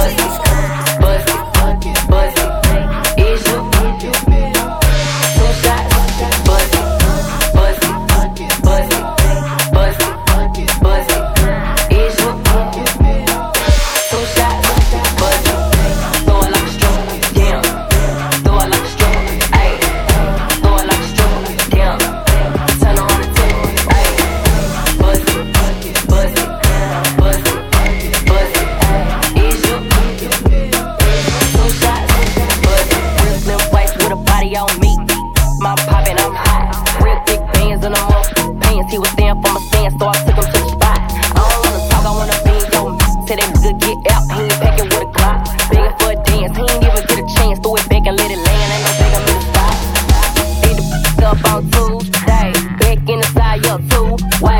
pussies.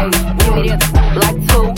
Like two.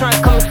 trying to come